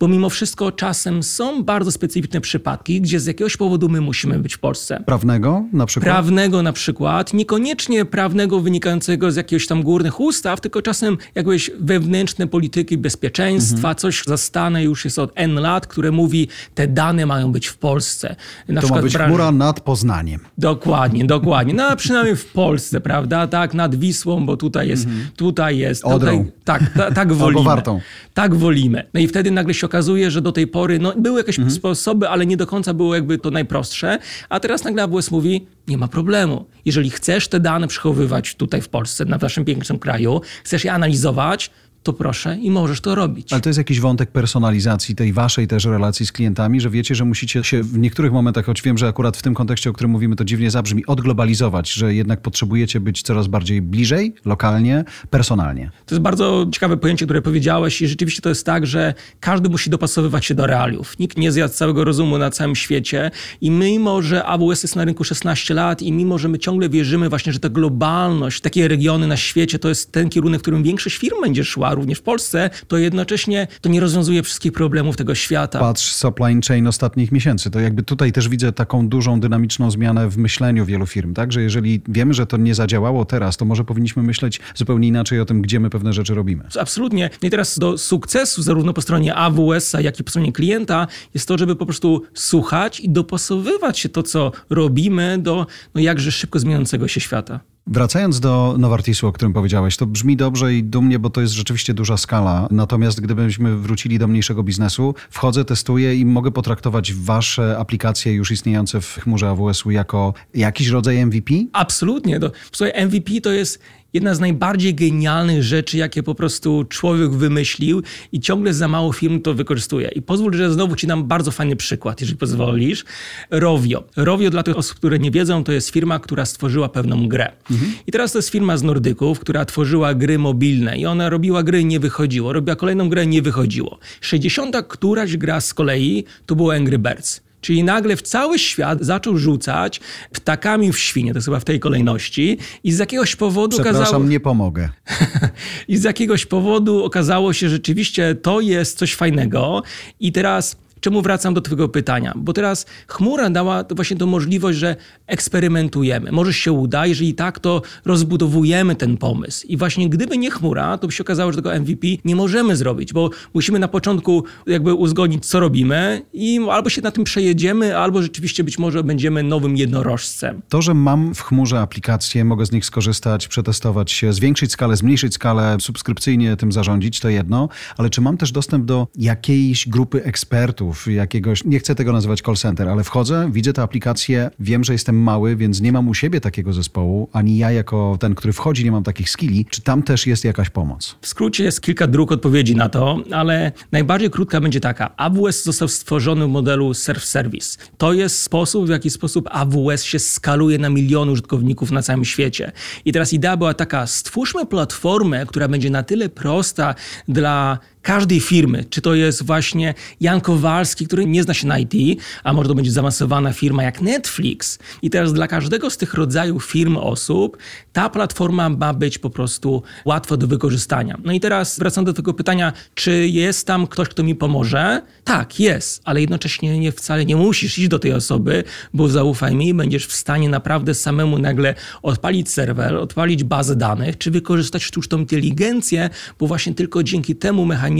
Bo mimo wszystko czasem są bardzo specyficzne przypadki, gdzie z jakiegoś powodu my musimy być w Polsce. Prawnego na przykład? Prawnego na przykład, niekoniecznie prawnego wynikającego z jakichś tam górnych ustaw, tylko czasem jakieś wewnętrzne polityki bezpieczeństwa, coś zastane już jest od N lat, które mówi, te dane mają być w Polsce. Na to ma być branż- chmura nad Poznaniem. Dokładnie, dokładnie. No a przynajmniej w Polsce, prawda? Tak, nad Wisłą, bo tutaj jest, tutaj jest. Odrą. Tutaj, tak, ta, tak wolimy. Wartą. Tak wolimy. No i wtedy nagle się okazuje, że do tej pory no, były jakieś Mhm. sposoby, ale nie do końca było jakby to najprostsze, a teraz nagle AWS mówi, nie ma problemu. Jeżeli chcesz te dane przechowywać tutaj w Polsce, na naszym pięknym kraju, chcesz je analizować, to proszę i możesz to robić. Ale to jest jakiś wątek personalizacji tej waszej też relacji z klientami, że wiecie, że musicie się w niektórych momentach, choć wiem, że akurat w tym kontekście, o którym mówimy, to dziwnie zabrzmi, odglobalizować, że jednak potrzebujecie być coraz bardziej bliżej, lokalnie, personalnie. To jest bardzo ciekawe pojęcie, które powiedziałeś i rzeczywiście to jest tak, że każdy musi dopasowywać się do realiów. Nikt nie zjadł całego rozumu na całym świecie i mimo, że AWS jest na rynku 16 lat i mimo, że my ciągle wierzymy właśnie, że ta globalność, takie regiony na świecie to jest ten kierunek, w którym większość firm będzie szła, również w Polsce, to jednocześnie to nie rozwiązuje wszystkich problemów tego świata. Patrz supply chain ostatnich miesięcy, to jakby tutaj też widzę taką dużą, dynamiczną zmianę w myśleniu wielu firm, tak? Że jeżeli wiemy, że to nie zadziałało teraz, to może powinniśmy myśleć zupełnie inaczej o tym, gdzie my pewne rzeczy robimy. Absolutnie. No i teraz do sukcesu zarówno po stronie AWS-a, jak i po stronie klienta jest to, żeby po prostu słuchać i dopasowywać się to, co robimy do no jakże szybko zmieniającego się świata. Wracając do Novartisu, o którym powiedziałeś, to brzmi dobrze i dumnie, bo to jest rzeczywiście duża skala. Natomiast gdybyśmy wrócili do mniejszego biznesu, wchodzę, testuję i mogę potraktować wasze aplikacje już istniejące w chmurze AWS-u jako jakiś rodzaj MVP? Absolutnie. To, słuchaj, MVP to jest jedna z najbardziej genialnych rzeczy, jakie po prostu człowiek wymyślił i ciągle za mało firm to wykorzystuje. I pozwól, że znowu ci dam bardzo fajny przykład, jeżeli pozwolisz. Rovio. Rovio dla tych osób, które nie wiedzą, to jest firma, która stworzyła pewną grę. I teraz to jest firma z Nordyków, która tworzyła gry mobilne i ona robiła gry, nie wychodziło. Robiła kolejną grę, nie wychodziło. 60 któraś gra z kolei to było Angry Birds. Czyli nagle w cały świat zaczął rzucać ptakami w świnie, to jest chyba w tej kolejności, i z jakiegoś powodu Przepraszam, okazało, nie pomogę. i z jakiegoś powodu okazało się, że rzeczywiście to jest coś fajnego. I teraz czemu wracam do Twojego pytania? Bo teraz chmura dała właśnie tą możliwość, że eksperymentujemy. Może się uda, jeżeli tak, to rozbudowujemy ten pomysł. I właśnie gdyby nie chmura, to by się okazało, że tego MVP nie możemy zrobić, bo musimy na początku jakby uzgodnić, co robimy i albo się na tym przejedziemy, albo rzeczywiście być może będziemy nowym jednorożcem. To, że mam w chmurze aplikacje, mogę z nich skorzystać, przetestować się, zwiększyć skalę, zmniejszyć skalę, subskrypcyjnie tym zarządzić, to jedno, ale czy mam też dostęp do jakiejś grupy ekspertów, jakiegoś, nie chcę tego nazywać call center, ale wchodzę, widzę tę aplikację, wiem, że jestem mały, więc nie mam u siebie takiego zespołu, ani ja jako ten, który wchodzi, nie mam takich skilli. Czy tam też jest jakaś pomoc? W skrócie jest kilka dróg odpowiedzi na to, ale najbardziej krótka będzie taka. AWS został stworzony w modelu self-service. To jest sposób, w jaki sposób AWS się skaluje na miliony użytkowników na całym świecie. I teraz idea była taka, stwórzmy platformę, która będzie na tyle prosta dla każdej firmy, czy to jest właśnie Jan Kowalski, który nie zna się na IT, a może to będzie zaawansowana firma jak Netflix. I teraz dla każdego z tych rodzajów firm, osób, ta platforma ma być po prostu łatwa do wykorzystania. No i teraz wracam do tego pytania, czy jest tam ktoś, kto mi pomoże? Tak, jest, ale jednocześnie nie, wcale nie musisz iść do tej osoby, bo zaufaj mi, będziesz w stanie naprawdę samemu nagle odpalić serwer, odpalić bazę danych, czy wykorzystać sztuczną inteligencję, bo właśnie tylko dzięki temu mechanizmowi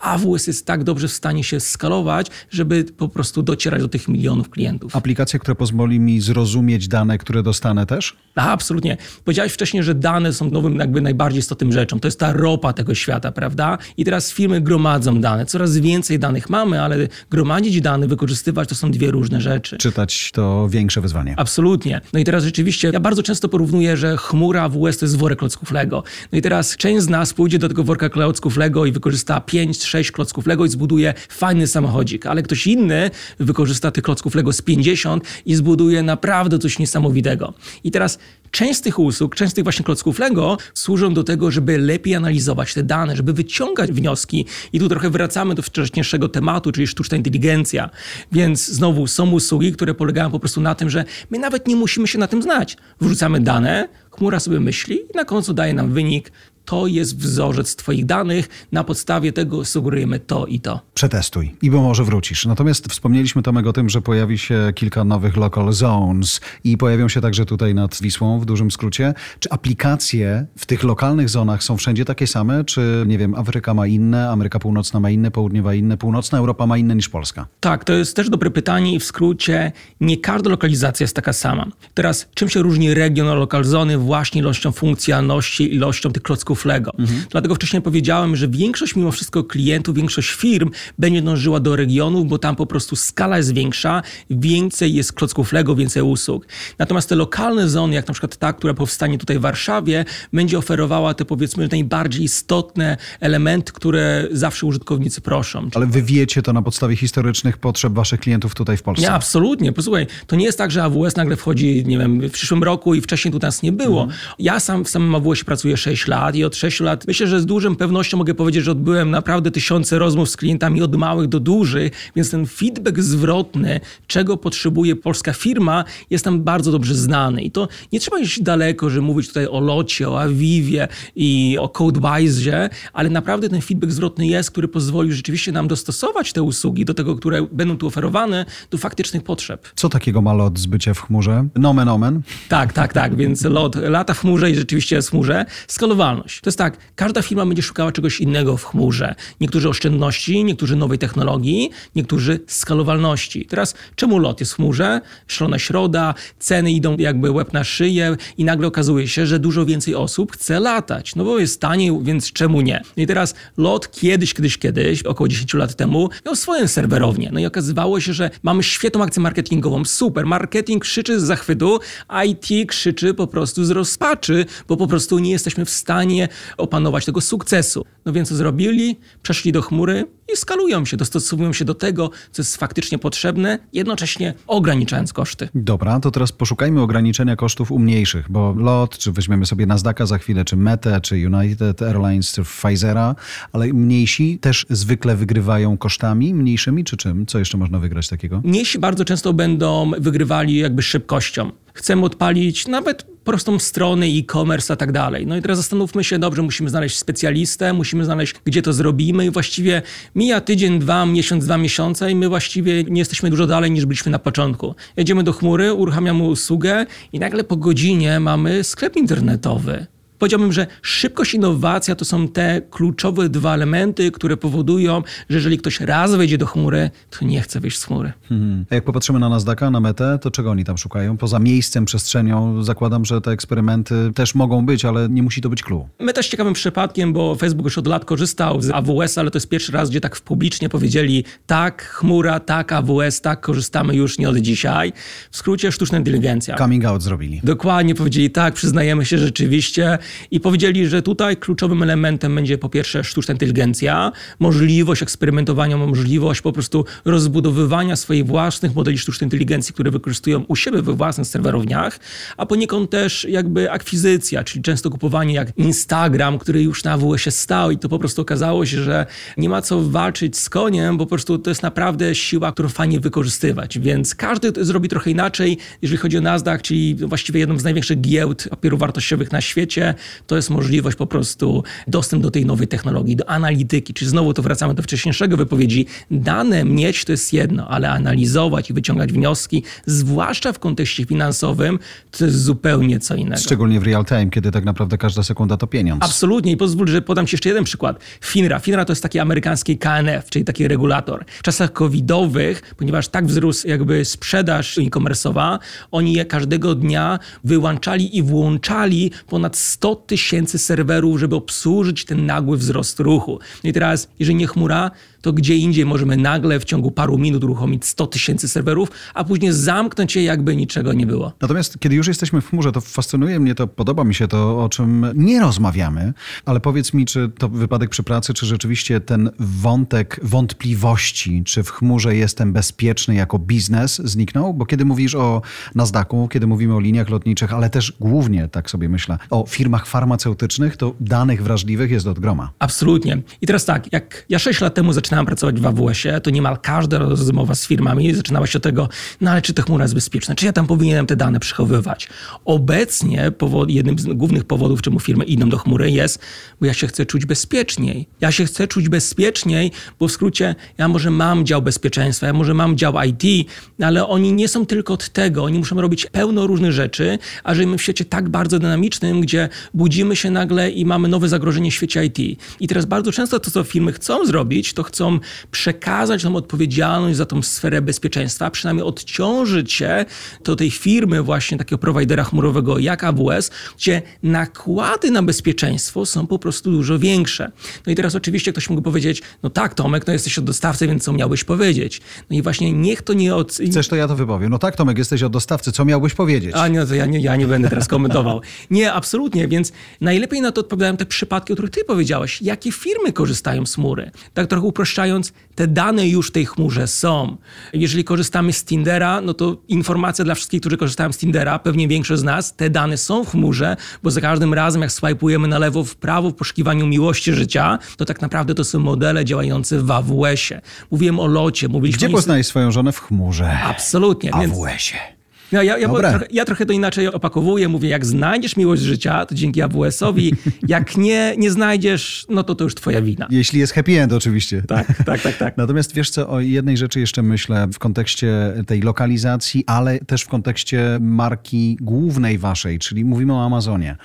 AWS jest tak dobrze w stanie się skalować, żeby po prostu docierać do tych milionów klientów. Aplikacja, która pozwoli mi zrozumieć dane, które dostanę też? A, absolutnie. Powiedziałeś wcześniej, że dane są nowym, jakby najbardziej istotną rzeczą. To jest ta ropa tego świata, prawda? I teraz firmy gromadzą dane. Coraz więcej danych mamy, ale gromadzić dane, wykorzystywać to są dwie różne rzeczy. Czytać to większe wyzwanie. Absolutnie. No i teraz rzeczywiście, ja bardzo często porównuję, że chmura AWS to jest worek klocków Lego. No i teraz część z nas pójdzie do tego worka klocków Lego i wykorzysta 5-6 klocków Lego i zbuduje fajny samochodzik, ale ktoś inny wykorzysta tych klocków Lego z 50 i zbuduje naprawdę coś niesamowitego. I teraz część z tych usług, część z tych właśnie klocków Lego służą do tego, żeby lepiej analizować te dane, żeby wyciągać wnioski. I tu trochę wracamy do wcześniejszego tematu, czyli sztuczna inteligencja. Więc znowu są usługi, które polegają po prostu na tym, że my nawet nie musimy się na tym znać. Wrzucamy dane, chmura sobie myśli i na końcu daje nam wynik. To jest wzorzec Twoich danych, na podstawie tego sugerujemy to i to. Przetestuj i bo może wrócisz. Natomiast wspomnieliśmy Tomek o tym, że pojawi się kilka nowych local zones i pojawią się także tutaj nad Wisłą w dużym skrócie. Czy aplikacje w tych lokalnych zonach są wszędzie takie same? Czy, nie wiem, Afryka ma inne, Ameryka Północna ma inne, Południowa inne, Północna Europa ma inne niż Polska? Tak, to jest też dobre pytanie i w skrócie nie każda lokalizacja jest taka sama. Teraz czym się różni region od local zony? Właśnie ilością funkcjonalności, ilością tych klocków Lego. Mhm. Dlatego wcześniej powiedziałem, że większość mimo wszystko klientów, większość firm będzie dążyła do regionów, bo tam po prostu skala jest większa, więcej jest klocków Lego, więcej usług. Natomiast te lokalne zony, jak na przykład ta, która powstanie tutaj w Warszawie, będzie oferowała te powiedzmy najbardziej istotne elementy, które zawsze użytkownicy proszą. Ale wy wiecie to na podstawie historycznych potrzeb waszych klientów tutaj w Polsce? Nie, absolutnie. Posłuchaj, to nie jest tak, że AWS nagle wchodzi, nie wiem, w przyszłym roku i wcześniej tu nas nie było. Mhm. Ja sam w samym AWS pracuję 6 lat i od 6 lat myślę, że z dużą pewnością mogę powiedzieć, że odbyłem naprawdę tysiące rozmów z klientami od małych do dużych, więc ten feedback zwrotny, czego potrzebuje polska firma, jest tam bardzo dobrze znany. I to nie trzeba iść daleko, że mówić tutaj o Locie, o Avivie i o CodeWise, ale naprawdę ten feedback zwrotny jest, który pozwoli rzeczywiście nam dostosować te usługi do tego, które będą tu oferowane, do faktycznych potrzeb. Co takiego ma lot z bycia w chmurze? Nomen omen? Tak, tak, tak. Więc lot lata w chmurze i rzeczywiście jest w chmurze. Skalowalność. To jest tak, każda firma będzie szukała czegoś innego w chmurze. Niektórzy oszczędności, niektórzy nowej technologii, niektórzy skalowalności. Teraz czemu lot jest w chmurze? Szalona środa, ceny idą jakby łeb na szyję i nagle okazuje się, że dużo więcej osób chce latać. No bo jest taniej, więc czemu nie? I teraz lot kiedyś, kiedyś, kiedyś, około 10 lat temu, miał swoją serwerownię. No i okazywało się, że mamy świetną akcję marketingową, super. Marketing krzyczy z zachwytu, IT krzyczy po prostu z rozpaczy, bo po prostu nie jesteśmy w stanie opanować tego sukcesu. No więc co zrobili? Przeszli do chmury i skalują się, dostosowują się do tego, co jest faktycznie potrzebne, jednocześnie ograniczając koszty. Dobra, to teraz poszukajmy ograniczenia kosztów u mniejszych, bo LOT, czy weźmiemy sobie Nasdaqa za chwilę, czy Meta, czy United Airlines, czy Pfizera, ale mniejsi też zwykle wygrywają kosztami mniejszymi, czy czym? Co jeszcze można wygrać takiego? Mniejsi bardzo często będą wygrywali jakby szybkością. Chcemy odpalić nawet prostą stronę e-commerce i tak dalej. No i teraz zastanówmy się, dobrze, musimy znaleźć specjalistę, musimy znaleźć, gdzie to zrobimy i właściwie mija tydzień, dwa, miesiąc, dwa miesiące i my właściwie nie jesteśmy dużo dalej niż byliśmy na początku. Jedziemy do chmury, uruchamiamy usługę i nagle po godzinie mamy sklep internetowy. Powiedziałbym, że szybkość i innowacja to są te kluczowe dwa elementy, które powodują, że jeżeli ktoś raz wejdzie do chmury, to nie chce wyjść z chmury. Hmm. A jak popatrzymy na Nasdaqa, na metę, to czego oni tam szukają? Poza miejscem, przestrzenią, zakładam, że te eksperymenty też mogą być, ale nie musi to być clue. Meta jest ciekawym przypadkiem, bo Facebook już od lat korzystał z AWS, ale to jest pierwszy raz, gdzie tak publicznie powiedzieli tak, chmura, tak, AWS, tak, korzystamy już nie od dzisiaj. W skrócie sztuczna inteligencja. Coming out zrobili. Dokładnie powiedzieli tak, przyznajemy się rzeczywiście i powiedzieli, że tutaj kluczowym elementem będzie po pierwsze sztuczna inteligencja, możliwość eksperymentowania, możliwość po prostu rozbudowywania swoich własnych modeli sztucznej inteligencji, które wykorzystują u siebie we własnych serwerowniach, a poniekąd też jakby akwizycja, czyli często kupowanie jak Instagram, który już na AWS-ie stał i to po prostu okazało się, że nie ma co walczyć z koniem, bo po prostu to jest naprawdę siła, którą fajnie wykorzystywać, więc każdy zrobi trochę inaczej, jeżeli chodzi o Nasdaq, czyli właściwie jedną z największych giełd papierów wartościowych na świecie, to jest możliwość po prostu dostęp do tej nowej technologii, do analityki. Czyli znowu to wracamy do wcześniejszego wypowiedzi. Dane mieć to jest jedno, ale analizować i wyciągać wnioski, zwłaszcza w kontekście finansowym, to jest zupełnie co innego. Szczególnie w real time, kiedy tak naprawdę każda sekunda to pieniądz. Absolutnie i pozwól, że podam Ci jeszcze jeden przykład. FINRA. FINRA to jest taki amerykański KNF, czyli taki regulator. W czasach covidowych, ponieważ tak wzrósł jakby sprzedaż e-commerce'owa, oni je każdego dnia wyłączali i włączali ponad 100 tysięcy serwerów, żeby obsłużyć ten nagły wzrost ruchu. I teraz, jeżeli nie chmura, to gdzie indziej możemy nagle w ciągu paru minut uruchomić 100 tysięcy serwerów, a później zamknąć je, jakby niczego nie było. Natomiast kiedy już jesteśmy w chmurze, to fascynuje mnie to, podoba mi się to, o czym nie rozmawiamy, ale powiedz mi, czy to wypadek przy pracy, czy rzeczywiście ten wątek wątpliwości, czy w chmurze jestem bezpieczny jako biznes zniknął? Bo kiedy mówisz o Nasdaqu, kiedy mówimy o liniach lotniczych, ale też głównie, tak sobie myślę, o firmach farmaceutycznych, to danych wrażliwych jest od groma. Absolutnie. I teraz tak, jak ja 6 lat temu zaczynałem zaczynałem pracować w AWS-ie, to niemal każda rozmowa z firmami zaczynała się od tego, no ale czy ta chmura jest bezpieczna, czy ja tam powinienem te dane przechowywać. Obecnie powod, jednym z głównych powodów, czemu firmy idą do chmury jest, bo ja się chcę czuć bezpieczniej. Ja się chcę czuć bezpieczniej, bo w skrócie ja może mam dział bezpieczeństwa, ja może mam dział IT, ale oni nie są tylko od tego, oni muszą robić pełno różnych rzeczy, a żyjemy w świecie tak bardzo dynamicznym, gdzie budzimy się nagle i mamy nowe zagrożenie w świecie IT. I teraz bardzo często to, co firmy chcą zrobić, to chcą chcą przekazać tą odpowiedzialność za tą sferę bezpieczeństwa, przynajmniej odciążyć się do tej firmy właśnie takiego prowajdera chmurowego jak AWS, gdzie nakłady na bezpieczeństwo są po prostu dużo większe. No i teraz oczywiście ktoś mógł powiedzieć, no tak Tomek, no jesteś od dostawcy, więc co miałbyś powiedzieć? No i właśnie niech to nie... Od... Chcesz, to ja to wypowiem. No tak Tomek, jesteś od dostawcy, co miałbyś powiedzieć? A nie, to ja nie, ja nie będę teraz komentował. Nie, absolutnie, więc najlepiej na to odpowiadają te przypadki, o których ty powiedziałeś. Jakie firmy korzystają z chmury? Tak trochę uproszczając, te dane już w tej chmurze są. Jeżeli korzystamy z Tindera, no to informacja dla wszystkich, którzy korzystają z Tindera, pewnie większość z nas, te dane są w chmurze, bo za każdym razem, jak swajpujemy na lewo, w prawo w poszukiwaniu miłości życia, to tak naprawdę to są modele działające w AWS-ie. Mówiłem o locie, mówiliśmy... Gdzie poznałeś swoją żonę w chmurze? Absolutnie. AWS-ie. No, ja, ja, trochę, ja, trochę, to inaczej opakowuję. Mówię, jak znajdziesz miłość życia, to dzięki AWS-owi. Jak nie, nie znajdziesz, no to to już twoja wina. Jeśli jest happy end oczywiście. Tak, tak, tak. tak. Natomiast wiesz co, o jednej rzeczy jeszcze myślę w kontekście tej lokalizacji, ale też w kontekście marki głównej waszej, czyli mówimy o Amazonie.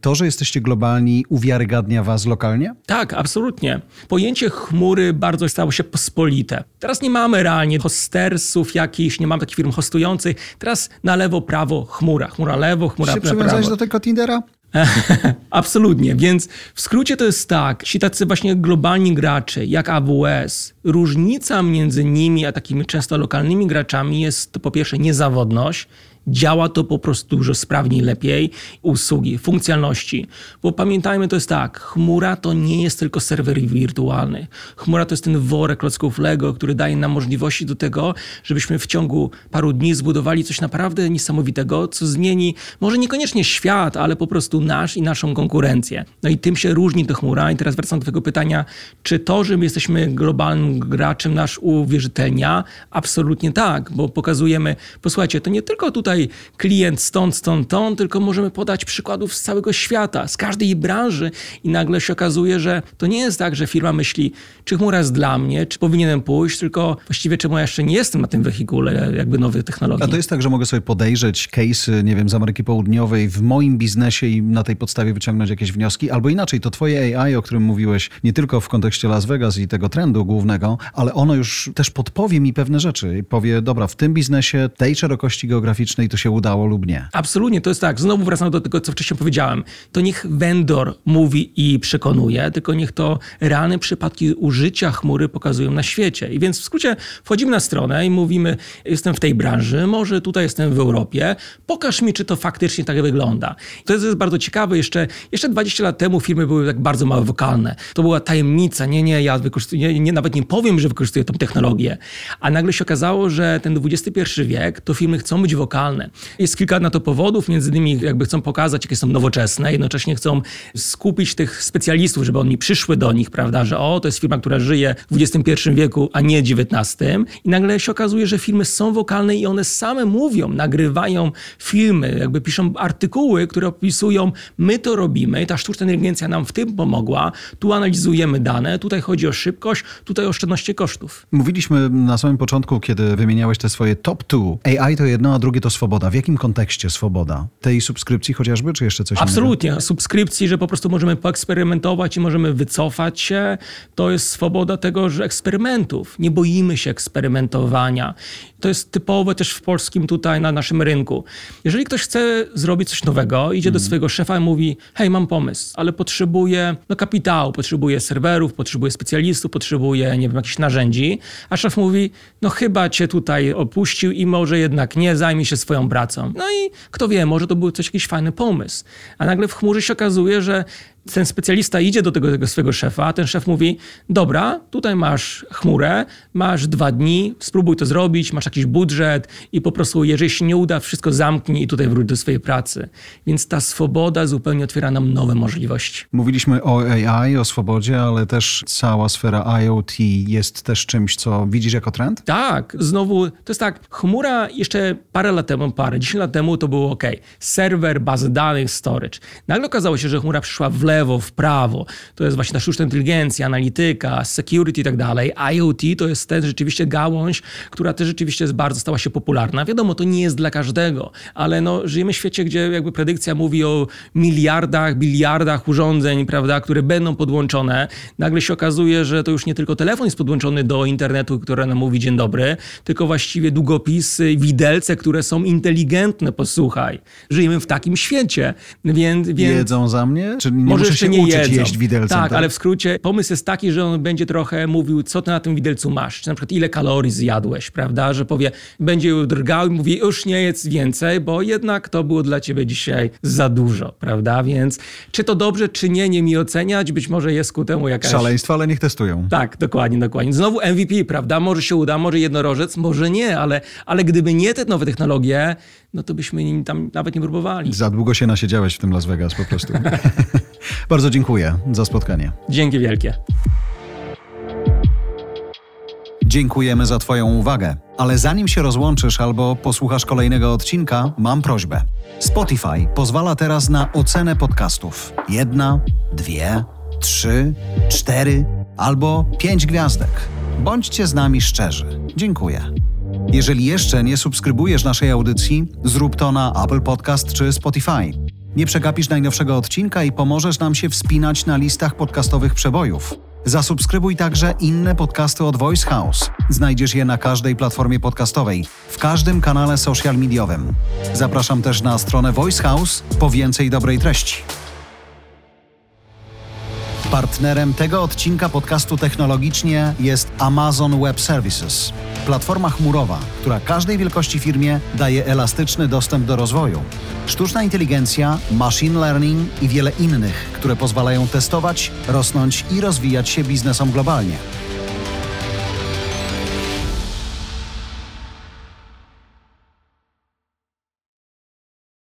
To, że jesteście globalni, uwiarygadnia was lokalnie? Tak, absolutnie. Pojęcie chmury bardzo stało się pospolite. Teraz nie mamy realnie hostersów jakichś, nie mamy takich firm hostujących. Teraz na lewo, prawo, chmura. Chmura lewo, chmura Czy prawo. przywiązałeś do tego Tindera? Absolutnie, więc w skrócie to jest tak, ci tacy właśnie globalni gracze jak AWS, różnica między nimi a takimi często lokalnymi graczami jest to po pierwsze niezawodność, działa to po prostu dużo sprawniej, lepiej. Usługi, funkcjonalności. Bo pamiętajmy, to jest tak, chmura to nie jest tylko serwer wirtualny. Chmura to jest ten worek klocków Lego, który daje nam możliwości do tego, żebyśmy w ciągu paru dni zbudowali coś naprawdę niesamowitego, co zmieni może niekoniecznie świat, ale po prostu nasz i naszą konkurencję. No i tym się różni ta chmura. I teraz wracam do tego pytania, czy to, że my jesteśmy globalnym graczem, nasz uwierzytelnia? Absolutnie tak, bo pokazujemy, posłuchajcie, to nie tylko tutaj tutaj klient stąd, stąd, stąd, tylko możemy podać przykładów z całego świata, z każdej branży i nagle się okazuje, że to nie jest tak, że firma myśli, czy chmura jest dla mnie, czy powinienem pójść, tylko właściwie czemu ja jeszcze nie jestem na tym wehikule jakby nowej technologii. A to jest tak, że mogę sobie podejrzeć case, nie wiem, z Ameryki Południowej w moim biznesie i na tej podstawie wyciągnąć jakieś wnioski, albo inaczej, to twoje AI, o którym mówiłeś, nie tylko w kontekście Las Vegas i tego trendu głównego, ale ono już też podpowie mi pewne rzeczy i powie, dobra, w tym biznesie tej szerokości geograficznej to się udało lub nie. Absolutnie, to jest tak. Znowu wracam do tego, co wcześniej powiedziałem. To niech vendor mówi i przekonuje, tylko niech to realne przypadki użycia chmury pokazują na świecie. I więc w skrócie wchodzimy na stronę i mówimy, jestem w tej branży, może tutaj jestem w Europie, pokaż mi, czy to faktycznie tak wygląda. To jest bardzo ciekawe. Jeszcze, jeszcze 20 lat temu firmy były tak bardzo mało wokalne. To była tajemnica. Nie, nie, ja wykorzystuję, nie, nie, nawet nie powiem, że wykorzystuję tą technologię. A nagle się okazało, że ten XXI wiek, to firmy chcą być wokalne, jest kilka na to powodów, między innymi jakby chcą pokazać, jakie są nowoczesne, jednocześnie chcą skupić tych specjalistów, żeby oni przyszły do nich, prawda, że o, to jest firma, która żyje w XXI wieku, a nie XIX. I nagle się okazuje, że firmy są wokalne i one same mówią, nagrywają filmy, jakby piszą artykuły, które opisują, my to robimy, ta sztuczna inteligencja nam w tym pomogła, tu analizujemy dane, tutaj chodzi o szybkość, tutaj o oszczędności kosztów. Mówiliśmy na samym początku, kiedy wymieniałeś te swoje top two. AI to jedno, a drugie to swoboda? W jakim kontekście swoboda? Tej subskrypcji chociażby, czy jeszcze coś Absolutnie. innego? Subskrypcji, że po prostu możemy poeksperymentować i możemy wycofać się. To jest swoboda tego, że eksperymentów. Nie boimy się eksperymentowania. To jest typowe też w polskim tutaj na naszym rynku. Jeżeli ktoś chce zrobić coś nowego, idzie do mhm. swojego szefa i mówi, hej, mam pomysł, ale potrzebuję no, kapitału, potrzebuję serwerów, potrzebuję specjalistów, potrzebuję, nie wiem, jakichś narzędzi, a szef mówi, no chyba cię tutaj opuścił i może jednak nie, zajmij się swoją swoją pracą. No i kto wie, może to był coś jakiś fajny pomysł. A nagle w chmurze się okazuje, że ten specjalista idzie do tego, tego swojego szefa, a ten szef mówi: Dobra, tutaj masz chmurę, masz dwa dni, spróbuj to zrobić, masz jakiś budżet i po prostu, jeżeli się nie uda, wszystko zamknij i tutaj wróć do swojej pracy. Więc ta swoboda zupełnie otwiera nam nowe możliwości. Mówiliśmy o AI, o swobodzie, ale też cała sfera IoT jest też czymś, co widzisz jako trend? Tak, znowu to jest tak. Chmura jeszcze parę lat temu, parę, 10 lat temu to było ok. Serwer, bazy danych, storage. Nagle okazało się, że chmura przyszła w lewo, w prawo. To jest właśnie ta sztuczna inteligencja, analityka, security i tak dalej. IoT to jest ten rzeczywiście gałąź, która też rzeczywiście jest bardzo stała się popularna. Wiadomo, to nie jest dla każdego, ale no, żyjemy w świecie, gdzie jakby predykcja mówi o miliardach, biliardach urządzeń, prawda, które będą podłączone. Nagle się okazuje, że to już nie tylko telefon jest podłączony do internetu, który nam mówi dzień dobry, tylko właściwie długopisy, widelce, które są inteligentne, posłuchaj. Żyjemy w takim świecie, więc... więc... Jedzą za mnie? Czy nie Może jeszcze się nie uczyć jedzą. jeść widelcem? Tak, ale w skrócie pomysł jest taki, że on będzie trochę mówił, co ty na tym widelcu masz. Czy na przykład ile kalorii zjadłeś, prawda? Że powie, będzie drgał i mówi, już nie jedz więcej, bo jednak to było dla ciebie dzisiaj za dużo, prawda? Więc czy to dobrze, czy nie, nie mi oceniać. Być może jest ku temu jakaś... Szaleństwo, ale niech testują. Tak, dokładnie, dokładnie. Znowu MVP, prawda? Może się uda, może jednorożec, może nie, ale, ale gdyby nie te nowe technologie, no to byśmy tam nawet nie próbowali. Za długo się nasiedziałeś w tym Las Vegas po prostu. Bardzo dziękuję za spotkanie. Dzięki wielkie. Dziękujemy za Twoją uwagę. Ale zanim się rozłączysz albo posłuchasz kolejnego odcinka, mam prośbę. Spotify pozwala teraz na ocenę podcastów. Jedna, dwie, trzy, cztery albo pięć gwiazdek. Bądźcie z nami szczerzy. Dziękuję. Jeżeli jeszcze nie subskrybujesz naszej audycji, zrób to na Apple Podcast czy Spotify. Nie przegapisz najnowszego odcinka i pomożesz nam się wspinać na listach podcastowych przebojów. Zasubskrybuj także inne podcasty od Voice House. Znajdziesz je na każdej platformie podcastowej, w każdym kanale social mediowym. Zapraszam też na stronę Voice House po więcej dobrej treści. Partnerem tego odcinka podcastu technologicznie jest Amazon Web Services, platforma chmurowa, która każdej wielkości firmie daje elastyczny dostęp do rozwoju. Sztuczna inteligencja, machine learning i wiele innych, które pozwalają testować, rosnąć i rozwijać się biznesom globalnie.